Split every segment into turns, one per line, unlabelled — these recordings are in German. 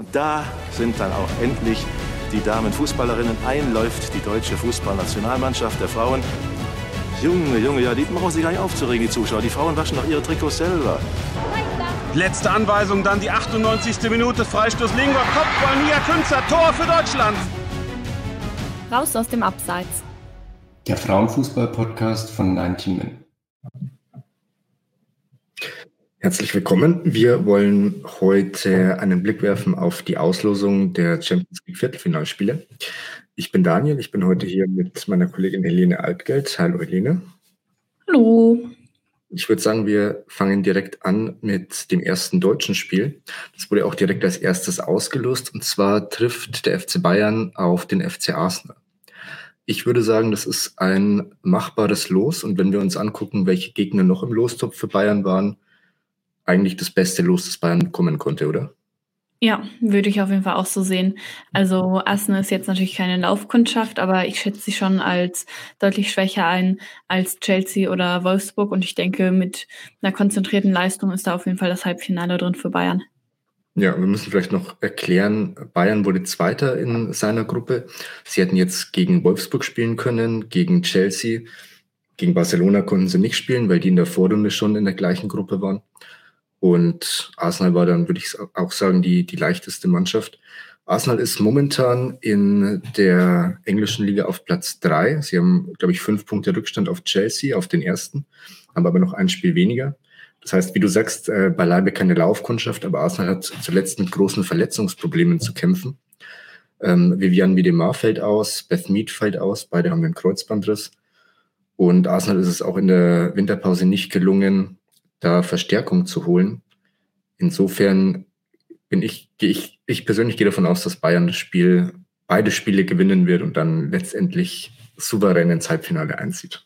Und da sind dann auch endlich die Damenfußballerinnen. Einläuft die deutsche Fußballnationalmannschaft der Frauen. Junge, Junge, ja, die brauchen sich gar nicht aufzuregen, die Zuschauer. Die Frauen waschen doch ihre Trikots selber.
Letzte Anweisung, dann die 98. Minute, Freistoß Lingor, Kopfball, Nia Künzer, Tor für Deutschland.
Raus aus dem Abseits.
Der Frauenfußball-Podcast von 19 Min.
Herzlich willkommen. Wir wollen heute einen Blick werfen auf die Auslosung der Champions League Viertelfinalspiele. Ich bin Daniel, ich bin heute hier mit meiner Kollegin Helene Altgeld. Hallo Helene.
Hallo.
Ich würde sagen, wir fangen direkt an mit dem ersten deutschen Spiel. Das wurde auch direkt als erstes ausgelost und zwar trifft der FC Bayern auf den FC Arsenal. Ich würde sagen, das ist ein machbares Los und wenn wir uns angucken, welche Gegner noch im Lostopf für Bayern waren, eigentlich das beste Los, das Bayern bekommen konnte, oder?
Ja, würde ich auf jeden Fall auch so sehen. Also Arsenal ist jetzt natürlich keine Laufkundschaft, aber ich schätze sie schon als deutlich schwächer ein als Chelsea oder Wolfsburg und ich denke, mit einer konzentrierten Leistung ist da auf jeden Fall das Halbfinale drin für Bayern.
Ja, wir müssen vielleicht noch erklären, Bayern wurde Zweiter in seiner Gruppe. Sie hätten jetzt gegen Wolfsburg spielen können, gegen Chelsea. Gegen Barcelona konnten sie nicht spielen, weil die in der Vorrunde schon in der gleichen Gruppe waren. Und Arsenal war dann, würde ich auch sagen, die, die leichteste Mannschaft. Arsenal ist momentan in der englischen Liga auf Platz drei. Sie haben, glaube ich, fünf Punkte Rückstand auf Chelsea, auf den ersten, haben aber noch ein Spiel weniger. Das heißt, wie du sagst, äh, beileibe keine Laufkundschaft, aber Arsenal hat zuletzt mit großen Verletzungsproblemen zu kämpfen. Ähm, Vivian Wiedemar fällt aus, Beth Mead fällt aus, beide haben den Kreuzbandriss. Und Arsenal ist es auch in der Winterpause nicht gelungen, da Verstärkung zu holen. Insofern bin ich, ich, ich persönlich gehe davon aus, dass Bayern das Spiel, beide Spiele gewinnen wird und dann letztendlich souverän ins Halbfinale einzieht.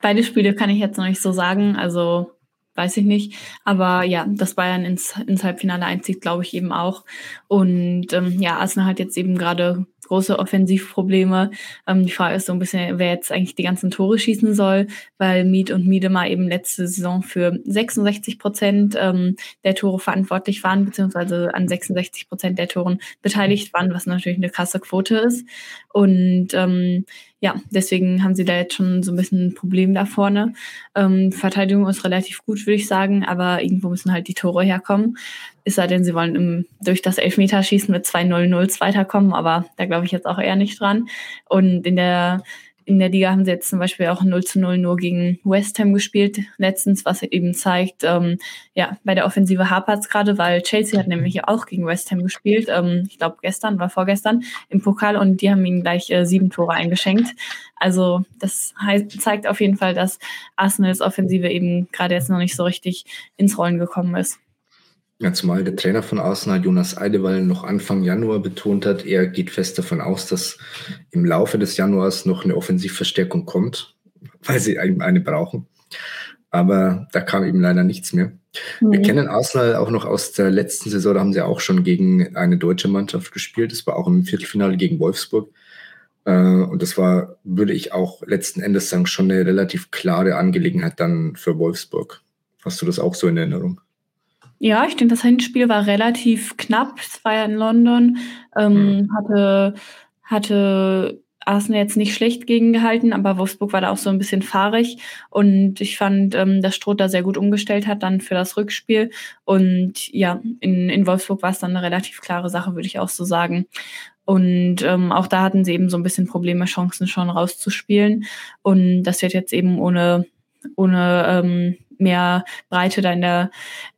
Beide Spiele kann ich jetzt noch nicht so sagen, also weiß ich nicht. Aber ja, dass Bayern ins, ins Halbfinale einzieht, glaube ich eben auch. Und ähm, ja, Arsenal hat jetzt eben gerade große Offensivprobleme. Ähm, die Frage ist so ein bisschen, wer jetzt eigentlich die ganzen Tore schießen soll, weil Miet und Miedemar eben letzte Saison für 66 Prozent ähm, der Tore verantwortlich waren, beziehungsweise an 66 Prozent der Toren beteiligt waren, was natürlich eine krasse Quote ist. Und ähm, ja, deswegen haben sie da jetzt schon so ein bisschen ein Problem da vorne. Ähm, Verteidigung ist relativ gut, würde ich sagen, aber irgendwo müssen halt die Tore herkommen. Es sei denn, sie wollen im, durch das Elfmeterschießen mit 2-0-0 weiterkommen, aber da glaube ich jetzt auch eher nicht dran. Und in der in der Liga haben sie jetzt zum Beispiel auch 0 zu 0 nur gegen West Ham gespielt letztens, was eben zeigt, ähm, ja, bei der Offensive hapert es gerade, weil Chelsea hat nämlich auch gegen West Ham gespielt, ähm, ich glaube gestern oder vorgestern im Pokal und die haben ihnen gleich äh, sieben Tore eingeschenkt. Also das heißt, zeigt auf jeden Fall, dass Arsenals Offensive eben gerade jetzt noch nicht so richtig ins Rollen gekommen ist.
Ja, zumal der Trainer von Arsenal, Jonas Eidewall, noch Anfang Januar betont hat, er geht fest davon aus, dass im Laufe des Januars noch eine Offensivverstärkung kommt, weil sie eine brauchen. Aber da kam eben leider nichts mehr. Mhm. Wir kennen Arsenal auch noch aus der letzten Saison, da haben sie auch schon gegen eine deutsche Mannschaft gespielt. Das war auch im Viertelfinale gegen Wolfsburg. Äh, und das war, würde ich auch letzten Endes sagen, schon eine relativ klare Angelegenheit dann für Wolfsburg. Hast du das auch so in Erinnerung?
Ja, ich denke, das Hinspiel war relativ knapp. Es war ja in London. Ähm, mhm. hatte, hatte Arsenal jetzt nicht schlecht gegengehalten, aber Wolfsburg war da auch so ein bisschen fahrig. Und ich fand, ähm, dass Stroh da sehr gut umgestellt hat dann für das Rückspiel. Und ja, in, in Wolfsburg war es dann eine relativ klare Sache, würde ich auch so sagen. Und ähm, auch da hatten sie eben so ein bisschen Probleme, Chancen schon rauszuspielen. Und das wird jetzt eben ohne, ohne ähm, mehr Breite da in der,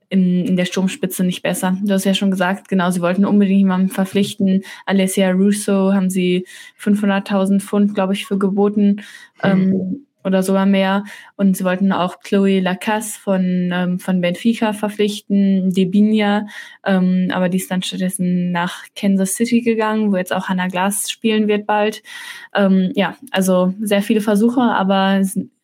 in, in der Sturmspitze nicht besser. Du hast ja schon gesagt, genau, sie wollten unbedingt jemanden verpflichten. Alessia Russo haben sie 500.000 Pfund, glaube ich, für geboten ähm, mhm. oder sogar mehr. Und sie wollten auch Chloe Lacasse von, ähm, von Benfica verpflichten, Debinia, ähm, aber die ist dann stattdessen nach Kansas City gegangen, wo jetzt auch Hannah Glass spielen wird bald. Ähm, ja, also sehr viele Versuche, aber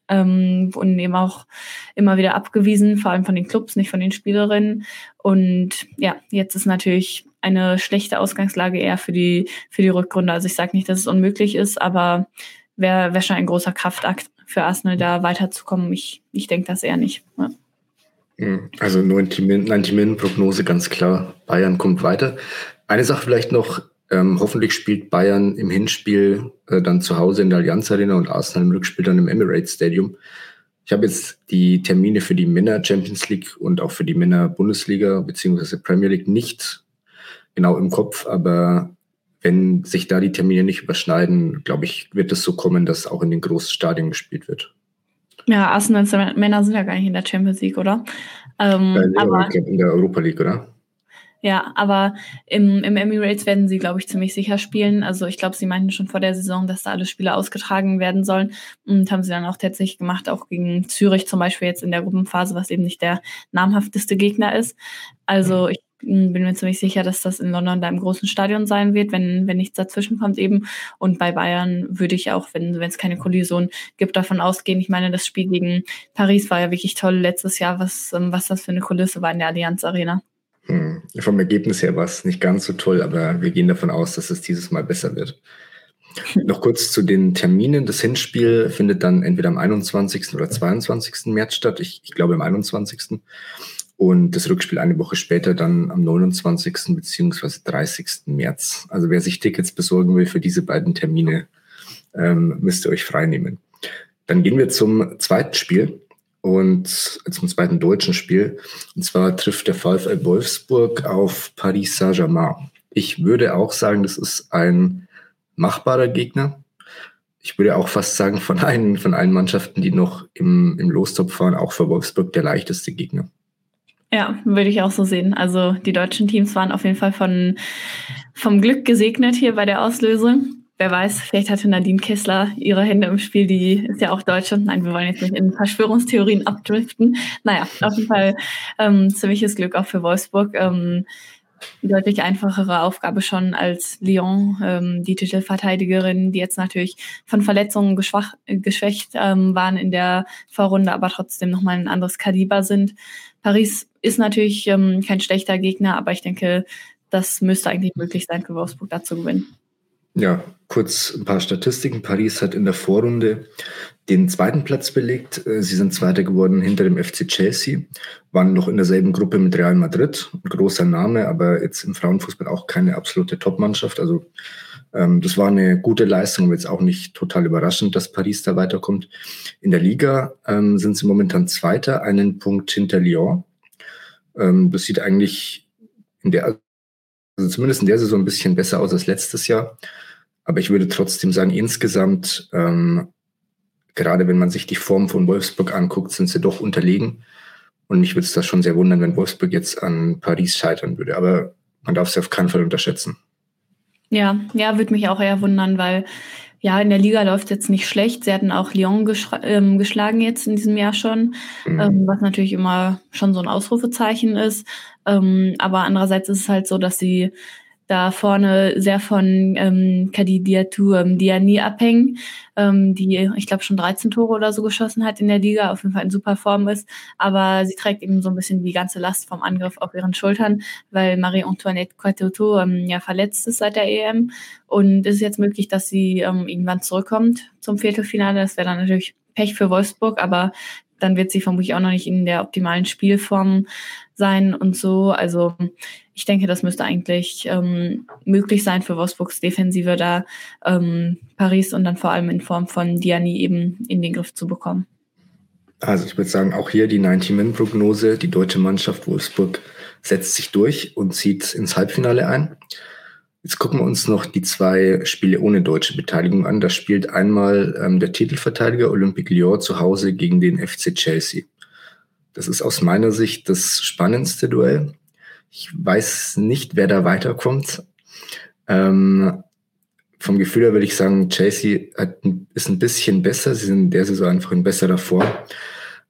ähm, wurden eben auch immer wieder abgewiesen, vor allem von den Clubs, nicht von den Spielerinnen. Und ja, jetzt ist natürlich eine schlechte Ausgangslage eher für die, für die Rückrunde. Also ich sage nicht, dass es unmöglich ist, aber wäre wär schon ein großer Kraftakt für Arsenal, da weiterzukommen. Ich, ich denke das eher nicht. Ja.
Hm, also 90-Min-Prognose ganz klar. Bayern kommt weiter. Eine Sache vielleicht noch, ähm, hoffentlich spielt Bayern im Hinspiel äh, dann zu Hause in der Allianz Arena und Arsenal im Rückspiel dann im Emirates Stadium. Ich habe jetzt die Termine für die Männer Champions League und auch für die Männer Bundesliga bzw. Premier League nicht genau im Kopf, aber wenn sich da die Termine nicht überschneiden, glaube ich, wird es so kommen, dass auch in den großen Stadien gespielt wird.
Ja, Arsenal Männer sind ja gar nicht in der Champions League, oder?
Ähm, in, aber, in der Europa League, oder?
Ja, aber im, im Emirates werden sie, glaube ich, ziemlich sicher spielen. Also ich glaube, sie meinten schon vor der Saison, dass da alle Spiele ausgetragen werden sollen und haben sie dann auch tatsächlich gemacht, auch gegen Zürich zum Beispiel jetzt in der Gruppenphase, was eben nicht der namhafteste Gegner ist. Also ich bin mir ziemlich sicher, dass das in London da im großen Stadion sein wird, wenn, wenn nichts dazwischen kommt eben. Und bei Bayern würde ich auch, wenn es keine Kollision gibt, davon ausgehen. Ich meine, das Spiel gegen Paris war ja wirklich toll letztes Jahr, was, ähm, was das für eine Kulisse war in der Allianz Arena.
Hm. Vom Ergebnis her war es nicht ganz so toll, aber wir gehen davon aus, dass es dieses Mal besser wird. Noch kurz zu den Terminen. Das Hinspiel findet dann entweder am 21. oder 22. März statt. Ich, ich glaube am 21. Und das Rückspiel eine Woche später dann am 29. beziehungsweise 30. März. Also wer sich Tickets besorgen will für diese beiden Termine, ähm, müsst ihr euch freinehmen. Dann gehen wir zum zweiten Spiel und zum zweiten deutschen Spiel. Und zwar trifft der VfL Wolfsburg auf Paris Saint-Germain. Ich würde auch sagen, das ist ein machbarer Gegner. Ich würde auch fast sagen, von allen, von allen Mannschaften, die noch im, im Lostop fahren, auch für Wolfsburg der leichteste Gegner.
Ja, würde ich auch so sehen. Also die deutschen Teams waren auf jeden Fall von, vom Glück gesegnet hier bei der Auslösung. Wer weiß, vielleicht hatte Nadine Kessler ihre Hände im Spiel, die ist ja auch Deutsche. Nein, wir wollen jetzt nicht in Verschwörungstheorien abdriften. Naja, auf jeden Fall ähm, ziemliches Glück auch für Wolfsburg. Ähm, deutlich einfachere Aufgabe schon als Lyon, ähm, die Titelverteidigerin, die jetzt natürlich von Verletzungen geschwach, geschwächt ähm, waren in der Vorrunde, aber trotzdem nochmal ein anderes Kaliber sind. Paris ist natürlich ähm, kein schlechter Gegner, aber ich denke, das müsste eigentlich möglich sein für Wolfsburg da zu gewinnen.
Ja, kurz ein paar Statistiken. Paris hat in der Vorrunde den zweiten Platz belegt. Äh, sie sind Zweiter geworden hinter dem FC Chelsea, waren noch in derselben Gruppe mit Real Madrid. Ein großer Name, aber jetzt im Frauenfußball auch keine absolute Top-Mannschaft. Also ähm, das war eine gute Leistung, aber jetzt auch nicht total überraschend, dass Paris da weiterkommt. In der Liga ähm, sind sie momentan Zweiter, einen Punkt hinter Lyon. Ähm, das sieht eigentlich in der, also zumindest in der Saison ein bisschen besser aus als letztes Jahr. Aber ich würde trotzdem sagen, insgesamt, ähm, gerade wenn man sich die Form von Wolfsburg anguckt, sind sie doch unterlegen. Und mich würde es das schon sehr wundern, wenn Wolfsburg jetzt an Paris scheitern würde. Aber man darf sie auf keinen Fall unterschätzen.
Ja, ja, würde mich auch eher wundern, weil ja, in der Liga läuft es jetzt nicht schlecht. Sie hatten auch Lyon ähm, geschlagen jetzt in diesem Jahr schon, mhm. ähm, was natürlich immer schon so ein Ausrufezeichen ist. Ähm, aber andererseits ist es halt so, dass sie da vorne sehr von ähm, Kadidiatu ähm, Diani abhängen, ähm, die, ich glaube, schon 13 Tore oder so geschossen hat in der Liga, auf jeden Fall in super Form ist. Aber sie trägt eben so ein bisschen die ganze Last vom Angriff auf ihren Schultern, weil Marie-Antoinette Quatoto ähm, ja verletzt ist seit der EM. Und es ist jetzt möglich, dass sie ähm, irgendwann zurückkommt zum Viertelfinale. Das wäre dann natürlich Pech für Wolfsburg, aber dann wird sie vermutlich auch noch nicht in der optimalen Spielform sein und so. Also ich denke, das müsste eigentlich ähm, möglich sein für Wolfsburgs Defensive, da ähm, Paris und dann vor allem in Form von Diani eben in den Griff zu bekommen.
Also ich würde sagen, auch hier die 90-Min-Prognose, die deutsche Mannschaft Wolfsburg setzt sich durch und zieht ins Halbfinale ein. Jetzt gucken wir uns noch die zwei Spiele ohne deutsche Beteiligung an. Da spielt einmal ähm, der Titelverteidiger Olympique Lyon zu Hause gegen den FC Chelsea. Das ist aus meiner Sicht das spannendste Duell. Ich weiß nicht, wer da weiterkommt. Ähm, vom Gefühl her würde ich sagen, Chelsea hat, ist ein bisschen besser. Sie sind in der Saison einfach ein besserer Form.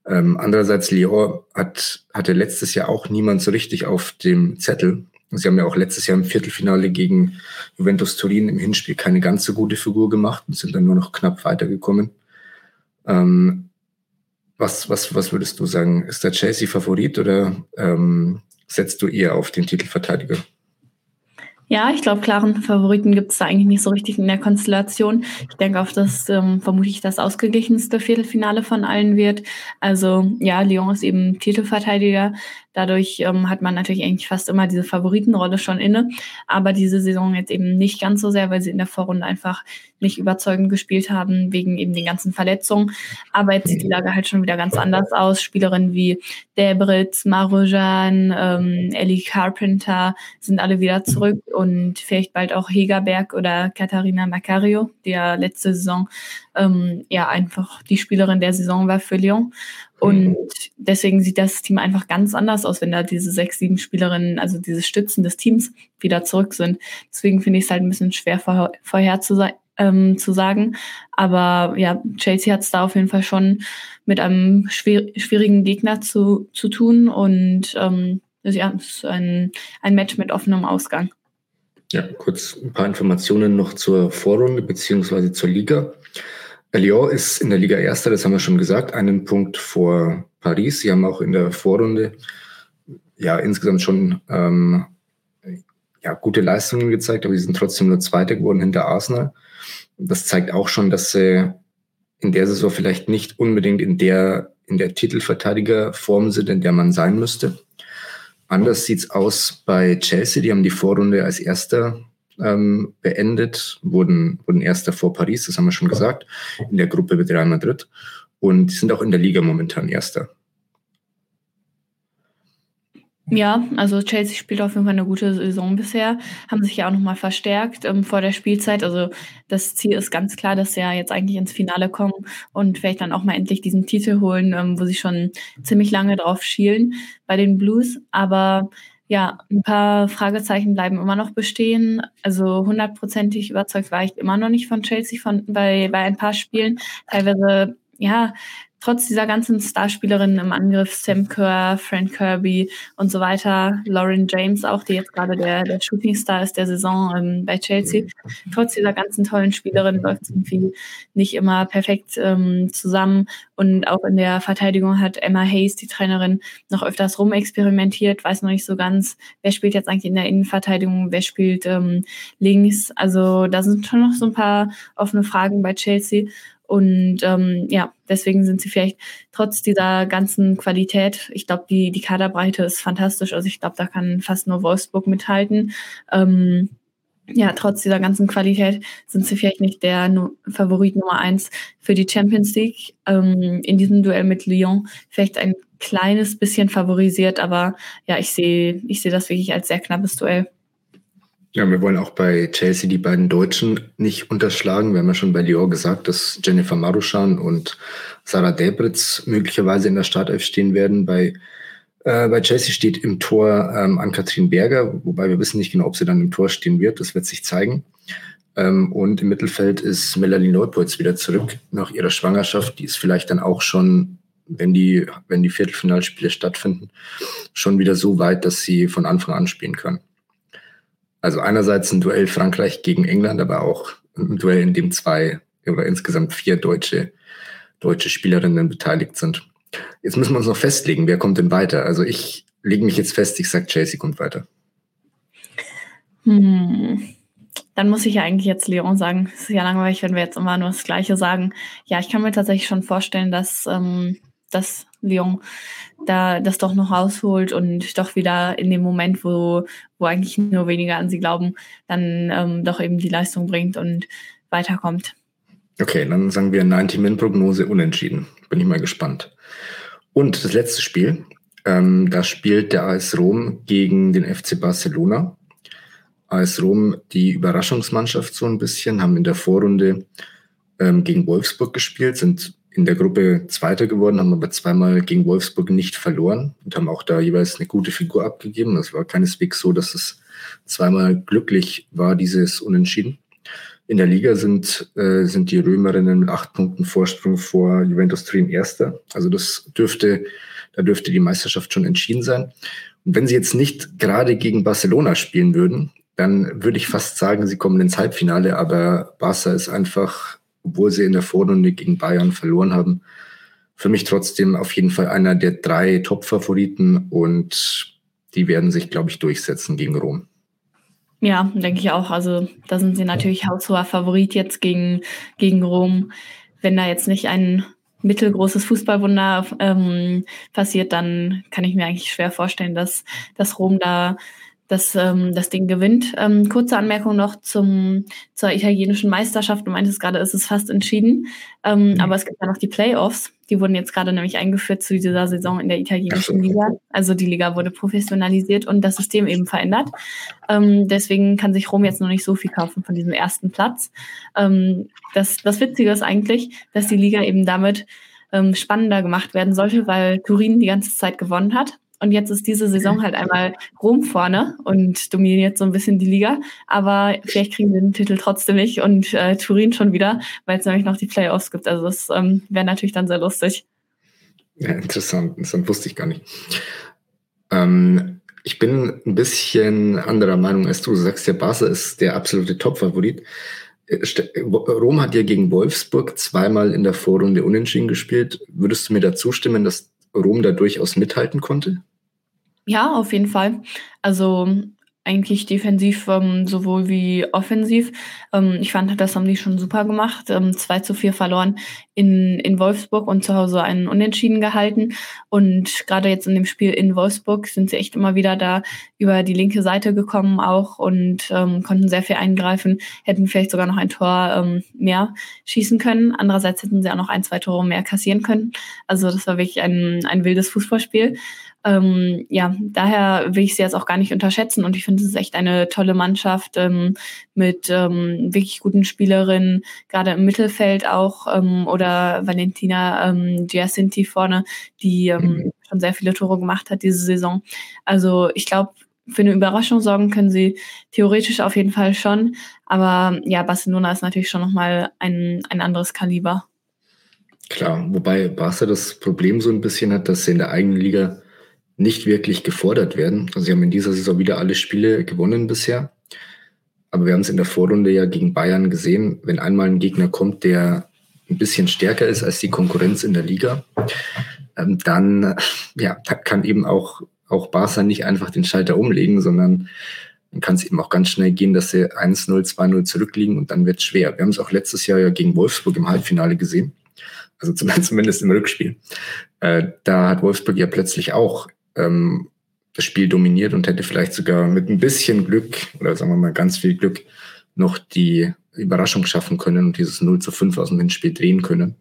Ähm, andererseits, Lyon hat, hatte letztes Jahr auch niemand so richtig auf dem Zettel. Sie haben ja auch letztes Jahr im Viertelfinale gegen Juventus Turin im Hinspiel keine ganz so gute Figur gemacht und sind dann nur noch knapp weitergekommen. Ähm, was, was, was würdest du sagen? Ist der Chelsea Favorit oder ähm, setzt du eher auf den Titelverteidiger?
Ja, ich glaube, klaren Favoriten gibt es da eigentlich nicht so richtig in der Konstellation. Ich denke auch, dass ähm, vermutlich das ausgeglichenste Viertelfinale von allen wird. Also ja, Lyon ist eben Titelverteidiger. Dadurch ähm, hat man natürlich eigentlich fast immer diese Favoritenrolle schon inne. Aber diese Saison jetzt eben nicht ganz so sehr, weil sie in der Vorrunde einfach nicht überzeugend gespielt haben, wegen eben den ganzen Verletzungen. Aber jetzt sieht die Lage halt schon wieder ganz anders aus. Spielerinnen wie Debritz, Marujan, ähm, Ellie Carpenter sind alle wieder zurück und vielleicht bald auch Hegerberg oder Katharina Macario, die ja letzte Saison ähm, ja einfach die Spielerin der Saison war für Lyon. Und deswegen sieht das Team einfach ganz anders aus, wenn da diese sechs, sieben Spielerinnen, also diese Stützen des Teams wieder zurück sind. Deswegen finde ich es halt ein bisschen schwer vorher, vorher zu, ähm, zu sagen. Aber ja, Chelsea hat es da auf jeden Fall schon mit einem schwer, schwierigen Gegner zu, zu tun. Und ähm, ja, es ist ein, ein Match mit offenem Ausgang.
Ja, kurz ein paar Informationen noch zur Vorrunde beziehungsweise zur Liga. Lyon ist in der Liga Erster, das haben wir schon gesagt, einen Punkt vor Paris. Sie haben auch in der Vorrunde ja insgesamt schon ähm, ja, gute Leistungen gezeigt, aber sie sind trotzdem nur Zweiter geworden hinter Arsenal. Das zeigt auch schon, dass sie in der Saison vielleicht nicht unbedingt in der, in der Titelverteidigerform sind, in der man sein müsste. Anders sieht's aus bei Chelsea. Die haben die Vorrunde als erster ähm, beendet, wurden, wurden erster vor Paris, das haben wir schon gesagt, in der Gruppe mit Real Madrid und sind auch in der Liga momentan erster.
Ja, also Chelsea spielt auf jeden Fall eine gute Saison bisher, haben sich ja auch nochmal verstärkt ähm, vor der Spielzeit. Also das Ziel ist ganz klar, dass sie ja jetzt eigentlich ins Finale kommen und vielleicht dann auch mal endlich diesen Titel holen, ähm, wo sie schon ziemlich lange drauf schielen bei den Blues. Aber ja, ein paar Fragezeichen bleiben immer noch bestehen. Also hundertprozentig überzeugt war ich immer noch nicht von Chelsea von, bei, bei ein paar Spielen. Teilweise, ja, trotz dieser ganzen Starspielerinnen im Angriff, Sam Kerr, Frank Kirby und so weiter, Lauren James auch, die jetzt gerade der, der Shootingstar ist der Saison ähm, bei Chelsea, trotz dieser ganzen tollen Spielerinnen läuft es irgendwie nicht immer perfekt ähm, zusammen. Und auch in der Verteidigung hat Emma Hayes, die Trainerin, noch öfters rumexperimentiert, weiß noch nicht so ganz, wer spielt jetzt eigentlich in der Innenverteidigung, wer spielt ähm, links. Also da sind schon noch so ein paar offene Fragen bei Chelsea. Und ähm, ja, deswegen sind sie vielleicht trotz dieser ganzen Qualität, ich glaube, die, die Kaderbreite ist fantastisch. Also ich glaube, da kann fast nur Wolfsburg mithalten. Ähm, ja, trotz dieser ganzen Qualität sind sie vielleicht nicht der Favorit Nummer eins für die Champions League. Ähm, in diesem Duell mit Lyon vielleicht ein kleines bisschen favorisiert, aber ja, ich sehe ich sehe das wirklich als sehr knappes Duell.
Ja, wir wollen auch bei Chelsea die beiden Deutschen nicht unterschlagen. Wir haben ja schon bei Lyon gesagt, dass Jennifer Maruschan und Sarah Debritz möglicherweise in der Startelf stehen werden. Bei, äh, bei Chelsea steht im Tor ähm, Ann-Kathrin Berger, wobei wir wissen nicht genau, ob sie dann im Tor stehen wird. Das wird sich zeigen. Ähm, und im Mittelfeld ist Melanie Neupolz wieder zurück nach ihrer Schwangerschaft. Die ist vielleicht dann auch schon wenn die, wenn die Viertelfinalspiele stattfinden, schon wieder so weit, dass sie von Anfang an spielen kann. Also einerseits ein Duell Frankreich gegen England, aber auch ein Duell, in dem zwei oder insgesamt vier deutsche, deutsche Spielerinnen beteiligt sind. Jetzt müssen wir uns noch festlegen, wer kommt denn weiter? Also ich lege mich jetzt fest, ich sage, Chelsea kommt weiter.
Hm. Dann muss ich ja eigentlich jetzt Lyon sagen. Es ist ja langweilig, wenn wir jetzt immer nur das Gleiche sagen. Ja, ich kann mir tatsächlich schon vorstellen, dass, ähm, dass Lyon da das doch noch rausholt und doch wieder in dem Moment, wo, wo eigentlich nur weniger an sie glauben, dann ähm, doch eben die Leistung bringt und weiterkommt.
Okay, dann sagen wir 90-Min-Prognose unentschieden. Bin ich mal gespannt. Und das letzte Spiel, ähm, da spielt der AS Rom gegen den FC Barcelona. AS Rom die Überraschungsmannschaft so ein bisschen, haben in der Vorrunde ähm, gegen Wolfsburg gespielt, sind in der Gruppe Zweiter geworden, haben aber zweimal gegen Wolfsburg nicht verloren und haben auch da jeweils eine gute Figur abgegeben. Das war keineswegs so, dass es zweimal glücklich war, dieses Unentschieden. In der Liga sind, äh, sind die Römerinnen mit acht Punkten Vorsprung vor Juventus Turin Erster. Also das dürfte, da dürfte die Meisterschaft schon entschieden sein. Und wenn sie jetzt nicht gerade gegen Barcelona spielen würden, dann würde ich fast sagen, sie kommen ins Halbfinale, aber Barca ist einfach obwohl sie in der Vorrunde gegen Bayern verloren haben, für mich trotzdem auf jeden Fall einer der drei Top-Favoriten und die werden sich, glaube ich, durchsetzen gegen Rom.
Ja, denke ich auch. Also da sind sie natürlich haushoher Favorit jetzt gegen, gegen Rom. Wenn da jetzt nicht ein mittelgroßes Fußballwunder ähm, passiert, dann kann ich mir eigentlich schwer vorstellen, dass, dass Rom da das, ähm, das Ding gewinnt. Ähm, kurze Anmerkung noch zum, zur italienischen Meisterschaft. Du meintest gerade, ist es fast entschieden. Ähm, mhm. Aber es gibt ja noch die Playoffs. Die wurden jetzt gerade nämlich eingeführt zu dieser Saison in der italienischen Liga. Also die Liga wurde professionalisiert und das System eben verändert. Ähm, deswegen kann sich Rom jetzt noch nicht so viel kaufen von diesem ersten Platz. Ähm, das, das Witzige ist eigentlich, dass die Liga eben damit ähm, spannender gemacht werden sollte, weil Turin die ganze Zeit gewonnen hat und jetzt ist diese Saison halt einmal Rom vorne und dominiert so ein bisschen die Liga. Aber vielleicht kriegen wir den Titel trotzdem nicht und äh, Turin schon wieder, weil es nämlich noch die Playoffs gibt. Also das ähm, wäre natürlich dann sehr lustig.
Ja, interessant. Das wusste ich gar nicht. Ähm, ich bin ein bisschen anderer Meinung als du. Du sagst ja, Barca ist der absolute Top-Favorit. Äh, Rom hat ja gegen Wolfsburg zweimal in der Vorrunde unentschieden gespielt. Würdest du mir da zustimmen, dass Rom da durchaus mithalten konnte?
Ja, auf jeden Fall. Also eigentlich defensiv ähm, sowohl wie offensiv. Ähm, ich fand, das haben die schon super gemacht. Ähm, 2 zu 4 verloren in, in Wolfsburg und zu Hause einen Unentschieden gehalten. Und gerade jetzt in dem Spiel in Wolfsburg sind sie echt immer wieder da über die linke Seite gekommen auch und ähm, konnten sehr viel eingreifen, hätten vielleicht sogar noch ein Tor ähm, mehr schießen können. Andererseits hätten sie auch noch ein, zwei Tore mehr kassieren können. Also das war wirklich ein, ein wildes Fußballspiel. Ähm, ja, daher will ich sie jetzt auch gar nicht unterschätzen und ich finde, es ist echt eine tolle Mannschaft ähm, mit ähm, wirklich guten Spielerinnen, gerade im Mittelfeld auch ähm, oder Valentina ähm, Giacinti vorne, die ähm, mhm. schon sehr viele Tore gemacht hat diese Saison. Also ich glaube, für eine Überraschung sorgen können sie theoretisch auf jeden Fall schon, aber ja, Barcelona ist natürlich schon nochmal ein, ein anderes Kaliber.
Klar, wobei Barca das Problem so ein bisschen hat, dass sie in der eigenen Liga nicht wirklich gefordert werden. Also sie haben in dieser Saison wieder alle Spiele gewonnen bisher. Aber wir haben es in der Vorrunde ja gegen Bayern gesehen, wenn einmal ein Gegner kommt, der ein bisschen stärker ist als die Konkurrenz in der Liga, ähm, dann ja, kann eben auch, auch Barca nicht einfach den Schalter umlegen, sondern dann kann es eben auch ganz schnell gehen, dass sie 1-0, 2-0 zurückliegen und dann wird es schwer. Wir haben es auch letztes Jahr ja gegen Wolfsburg im Halbfinale gesehen, also zumindest im Rückspiel. Äh, da hat Wolfsburg ja plötzlich auch ähm, das Spiel dominiert und hätte vielleicht sogar mit ein bisschen Glück oder sagen wir mal ganz viel Glück noch die Überraschung schaffen können und dieses 0 zu 5 aus dem Hinspiel drehen können.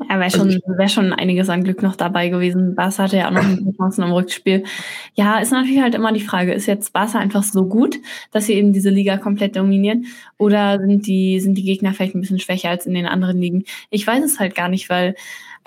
Ja, wäre also schon, wär schon einiges an Glück noch dabei gewesen. Barca hatte ja auch noch ein Chancen im Rückspiel. Ja, ist natürlich halt immer die Frage, ist jetzt Barca einfach so gut, dass sie eben diese Liga komplett dominieren? Oder sind die, sind die Gegner vielleicht ein bisschen schwächer als in den anderen Ligen? Ich weiß es halt gar nicht, weil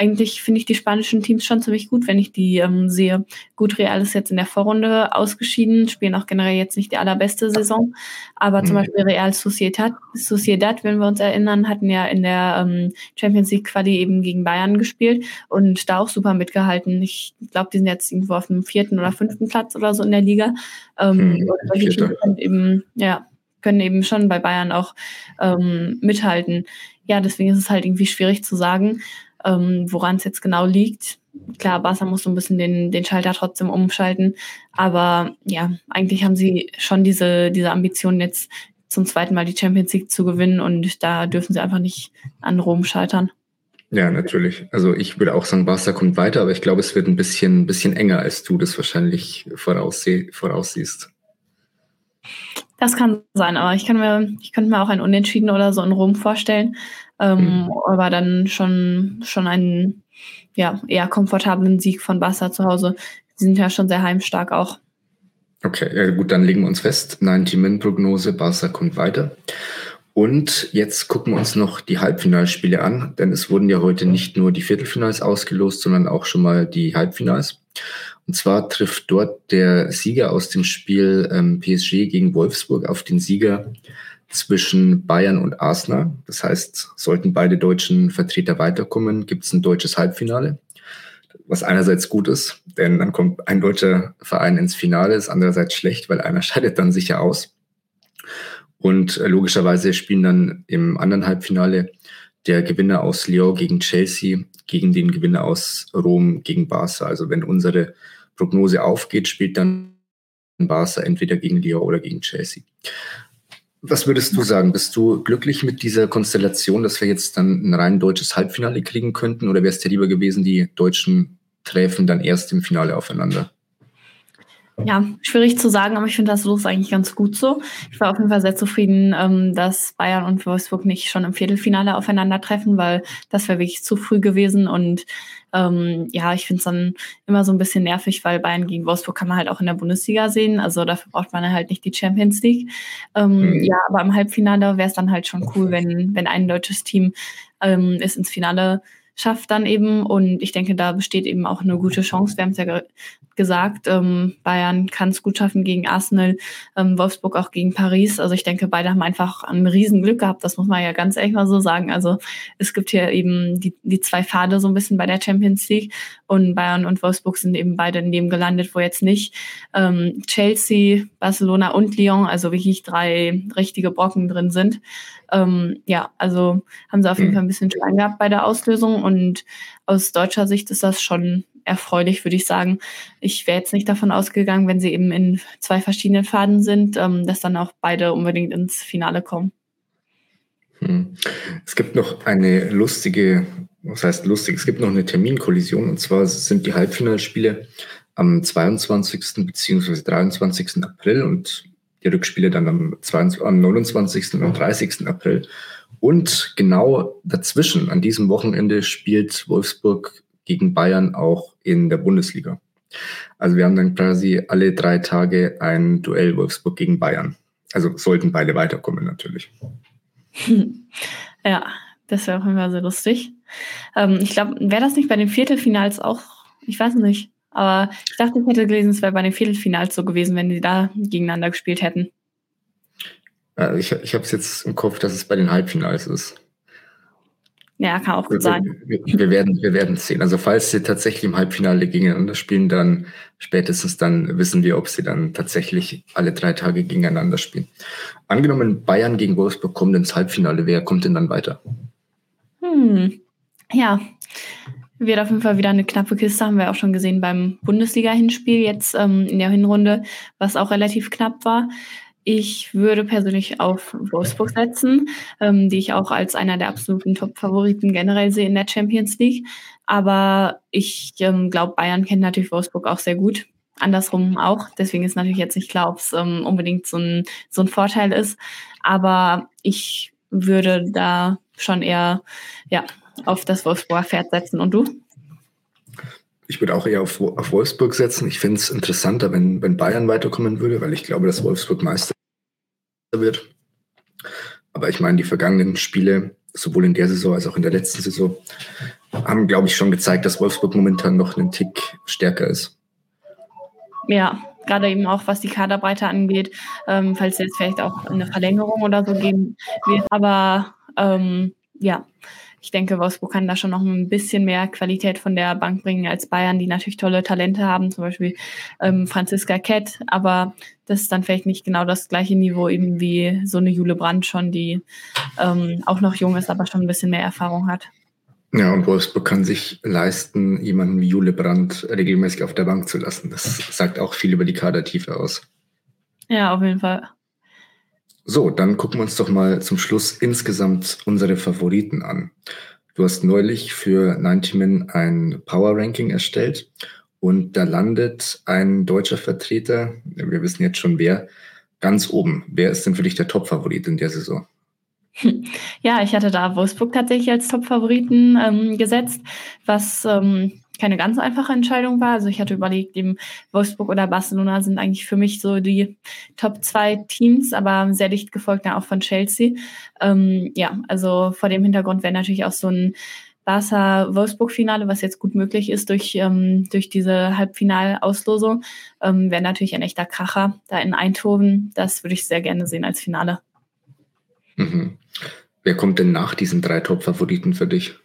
eigentlich finde ich die spanischen Teams schon ziemlich gut, wenn ich die ähm, sehe. Gut, Real ist jetzt in der Vorrunde ausgeschieden, spielen auch generell jetzt nicht die allerbeste Saison. Aber mhm. zum Beispiel Real Sociedad, Sociedad, wenn wir uns erinnern, hatten ja in der ähm, Champions League Quali eben gegen Bayern gespielt und da auch super mitgehalten. Ich glaube, die sind jetzt irgendwo auf dem vierten oder fünften Platz oder so in der Liga. Ähm, mhm, solche Teams können eben, ja, können eben schon bei Bayern auch ähm, mithalten. Ja, deswegen ist es halt irgendwie schwierig zu sagen ähm, woran es jetzt genau liegt. Klar, Barca muss so ein bisschen den, den Schalter trotzdem umschalten, aber ja, eigentlich haben sie schon diese, diese Ambition jetzt zum zweiten Mal die Champions League zu gewinnen und da dürfen sie einfach nicht an Rom scheitern.
Ja, natürlich. Also ich würde auch sagen, Barca kommt weiter, aber ich glaube, es wird ein bisschen, bisschen enger, als du das wahrscheinlich vorausseh voraussiehst.
Das kann sein, aber ich kann mir, ich könnte mir auch ein Unentschieden oder so in Rom vorstellen ähm, mhm. aber dann schon, schon einen ja, eher komfortablen Sieg von Barca zu Hause. Die sind ja schon sehr heimstark auch.
Okay, ja gut, dann legen wir uns fest. 90-Min-Prognose, Barca kommt weiter. Und jetzt gucken wir uns noch die Halbfinalspiele an, denn es wurden ja heute nicht nur die Viertelfinals ausgelost, sondern auch schon mal die Halbfinals. Und zwar trifft dort der Sieger aus dem Spiel ähm, PSG gegen Wolfsburg auf den Sieger zwischen Bayern und Arsenal. Das heißt, sollten beide deutschen Vertreter weiterkommen, gibt es ein deutsches Halbfinale, was einerseits gut ist, denn dann kommt ein deutscher Verein ins Finale, ist andererseits schlecht, weil einer scheidet dann sicher aus. Und äh, logischerweise spielen dann im anderen Halbfinale der Gewinner aus Lyon gegen Chelsea gegen den Gewinner aus Rom gegen Barca. Also wenn unsere Prognose aufgeht, spielt dann Barca, entweder gegen Lyon oder gegen Chelsea. Was würdest du sagen? Bist du glücklich mit dieser Konstellation, dass wir jetzt dann ein rein deutsches Halbfinale kriegen könnten? Oder wäre es dir lieber gewesen, die Deutschen treffen dann erst im Finale aufeinander?
Ja, schwierig zu sagen, aber ich finde das Los eigentlich ganz gut so. Ich war auf jeden Fall sehr zufrieden, ähm, dass Bayern und Wolfsburg nicht schon im Viertelfinale aufeinandertreffen, weil das wäre wirklich zu früh gewesen. Und ähm, ja, ich finde es dann immer so ein bisschen nervig, weil Bayern gegen Wolfsburg kann man halt auch in der Bundesliga sehen. Also dafür braucht man halt nicht die Champions League. Ähm, mhm. Ja, aber im Halbfinale wäre es dann halt schon cool, wenn, wenn ein deutsches Team ähm, es ins Finale schafft dann eben. Und ich denke, da besteht eben auch eine gute Chance. Wir haben es ja ge gesagt, ähm, Bayern kann es gut schaffen gegen Arsenal, ähm, Wolfsburg auch gegen Paris. Also ich denke, beide haben einfach ein Riesenglück gehabt. Das muss man ja ganz ehrlich mal so sagen. Also es gibt hier eben die, die zwei Pfade so ein bisschen bei der Champions League. Und Bayern und Wolfsburg sind eben beide in dem gelandet, wo jetzt nicht ähm, Chelsea, Barcelona und Lyon, also wirklich drei richtige Brocken drin sind. Ähm, ja, also haben sie auf jeden mhm. Fall ein bisschen Schwein gehabt bei der Auslösung und aus deutscher Sicht ist das schon erfreulich, würde ich sagen. Ich wäre jetzt nicht davon ausgegangen, wenn sie eben in zwei verschiedenen Faden sind, ähm, dass dann auch beide unbedingt ins Finale kommen.
Hm. Es gibt noch eine lustige, was heißt lustig, es gibt noch eine Terminkollision und zwar sind die Halbfinalspiele am 22. bzw. 23. April und die Rückspiele dann am, 22, am 29. und am 30. April. Und genau dazwischen, an diesem Wochenende, spielt Wolfsburg gegen Bayern auch in der Bundesliga. Also wir haben dann quasi alle drei Tage ein Duell Wolfsburg gegen Bayern. Also sollten beide weiterkommen natürlich.
Ja, das wäre auf jeden Fall sehr lustig. Ähm, ich glaube, wäre das nicht bei den Viertelfinals auch, ich weiß nicht, aber ich dachte, ich hätte gelesen, es wäre bei den Viertelfinals so gewesen, wenn die da gegeneinander gespielt hätten.
Äh, ich ich habe es jetzt im Kopf, dass es bei den Halbfinals ist.
Ja, kann auch gut sein.
Wir, wir, werden, wir werden sehen. Also falls sie tatsächlich im Halbfinale gegeneinander spielen, dann spätestens dann wissen wir, ob sie dann tatsächlich alle drei Tage gegeneinander spielen. Angenommen, Bayern gegen Wolfsburg kommt ins Halbfinale, wer kommt denn dann weiter?
Hm, ja, wird auf jeden Fall wieder eine knappe Kiste, haben wir auch schon gesehen beim Bundesliga-Hinspiel jetzt ähm, in der Hinrunde, was auch relativ knapp war. Ich würde persönlich auf Wolfsburg setzen, ähm, die ich auch als einer der absoluten Top-Favoriten generell sehe in der Champions League. Aber ich ähm, glaube, Bayern kennt natürlich Wolfsburg auch sehr gut. Andersrum auch. Deswegen ist natürlich jetzt nicht klar, ob es ähm, unbedingt so ein, so ein Vorteil ist. Aber ich würde da schon eher ja, auf das Wolfsburger Pferd setzen. Und du?
Ich würde auch eher auf, auf Wolfsburg setzen. Ich finde es interessanter, wenn, wenn Bayern weiterkommen würde, weil ich glaube, dass Wolfsburg Meister wird. Aber ich meine, die vergangenen Spiele, sowohl in der Saison als auch in der letzten Saison, haben, glaube ich, schon gezeigt, dass Wolfsburg momentan noch einen Tick stärker ist.
Ja, gerade eben auch was die Kaderbreite angeht, ähm, falls jetzt vielleicht auch eine Verlängerung oder so geben wird. Aber ähm, ja, ich denke, Wolfsburg kann da schon noch ein bisschen mehr Qualität von der Bank bringen als Bayern, die natürlich tolle Talente haben, zum Beispiel ähm, Franziska Kett, aber das ist dann vielleicht nicht genau das gleiche Niveau eben wie so eine Jule Brandt schon, die ähm, auch noch jung ist, aber schon ein bisschen mehr Erfahrung hat.
Ja, und Wolfsburg kann sich leisten, jemanden wie Jule Brandt regelmäßig auf der Bank zu lassen. Das sagt auch viel über die Kadertiefe aus.
Ja, auf jeden Fall.
So, dann gucken wir uns doch mal zum Schluss insgesamt unsere Favoriten an. Du hast neulich für 90 Min ein Power Ranking erstellt und da landet ein deutscher Vertreter, wir wissen jetzt schon wer, ganz oben. Wer ist denn für dich der Top-Favorit in der Saison?
Ja, ich hatte da Wolfsburg tatsächlich als Top-Favoriten ähm, gesetzt, was ähm, keine ganz einfache Entscheidung war. Also ich hatte überlegt, eben Wolfsburg oder Barcelona sind eigentlich für mich so die Top zwei Teams, aber sehr dicht gefolgt dann auch von Chelsea. Ähm, ja, also vor dem Hintergrund wäre natürlich auch so ein Barca-Wolfsburg-Finale, was jetzt gut möglich ist durch, ähm, durch diese Halbfinalauslosung, ähm, wäre natürlich ein echter Kracher da in Eindhoven. Das würde ich sehr gerne sehen als Finale.
Mhm. Wer kommt denn nach diesen drei Top-Favoriten für dich?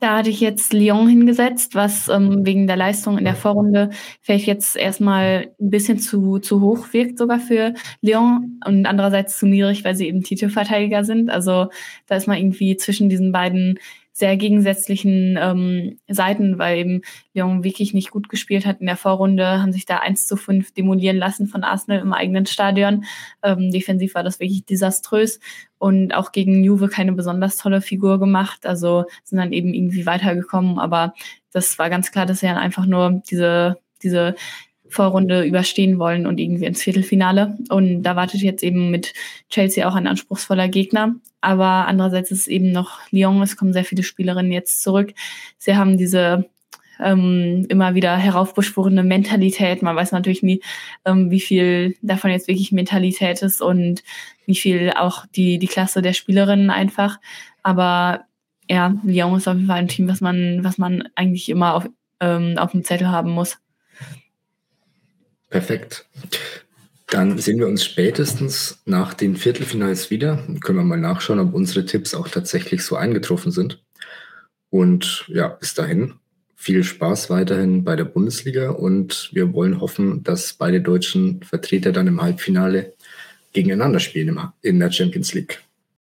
Da hatte ich jetzt Lyon hingesetzt, was ähm, wegen der Leistung in der Vorrunde vielleicht jetzt erstmal ein bisschen zu, zu hoch wirkt sogar für Lyon und andererseits zu niedrig, weil sie eben Titelverteidiger sind. Also da ist man irgendwie zwischen diesen beiden sehr gegensätzlichen ähm, Seiten, weil eben Lyon wirklich nicht gut gespielt hat in der Vorrunde, haben sich da 1 zu 5 demolieren lassen von Arsenal im eigenen Stadion. Ähm, defensiv war das wirklich desaströs und auch gegen Juve keine besonders tolle Figur gemacht. Also sind dann eben irgendwie weitergekommen, aber das war ganz klar, dass sie dann einfach nur diese, diese Vorrunde überstehen wollen und irgendwie ins Viertelfinale. Und da wartet jetzt eben mit Chelsea auch ein anspruchsvoller Gegner. Aber andererseits ist eben noch Lyon, es kommen sehr viele Spielerinnen jetzt zurück. Sie haben diese ähm, immer wieder heraufbeschworene Mentalität. Man weiß natürlich nie, ähm, wie viel davon jetzt wirklich Mentalität ist und wie viel auch die, die Klasse der Spielerinnen einfach. Aber ja, Lyon ist auf jeden Fall ein Team, was man, was man eigentlich immer auf, ähm, auf dem Zettel haben muss.
Perfekt. Dann sehen wir uns spätestens nach den Viertelfinals wieder. Dann können wir mal nachschauen, ob unsere Tipps auch tatsächlich so eingetroffen sind. Und ja, bis dahin viel Spaß weiterhin bei der Bundesliga und wir wollen hoffen, dass beide deutschen Vertreter dann im Halbfinale gegeneinander spielen in der Champions League.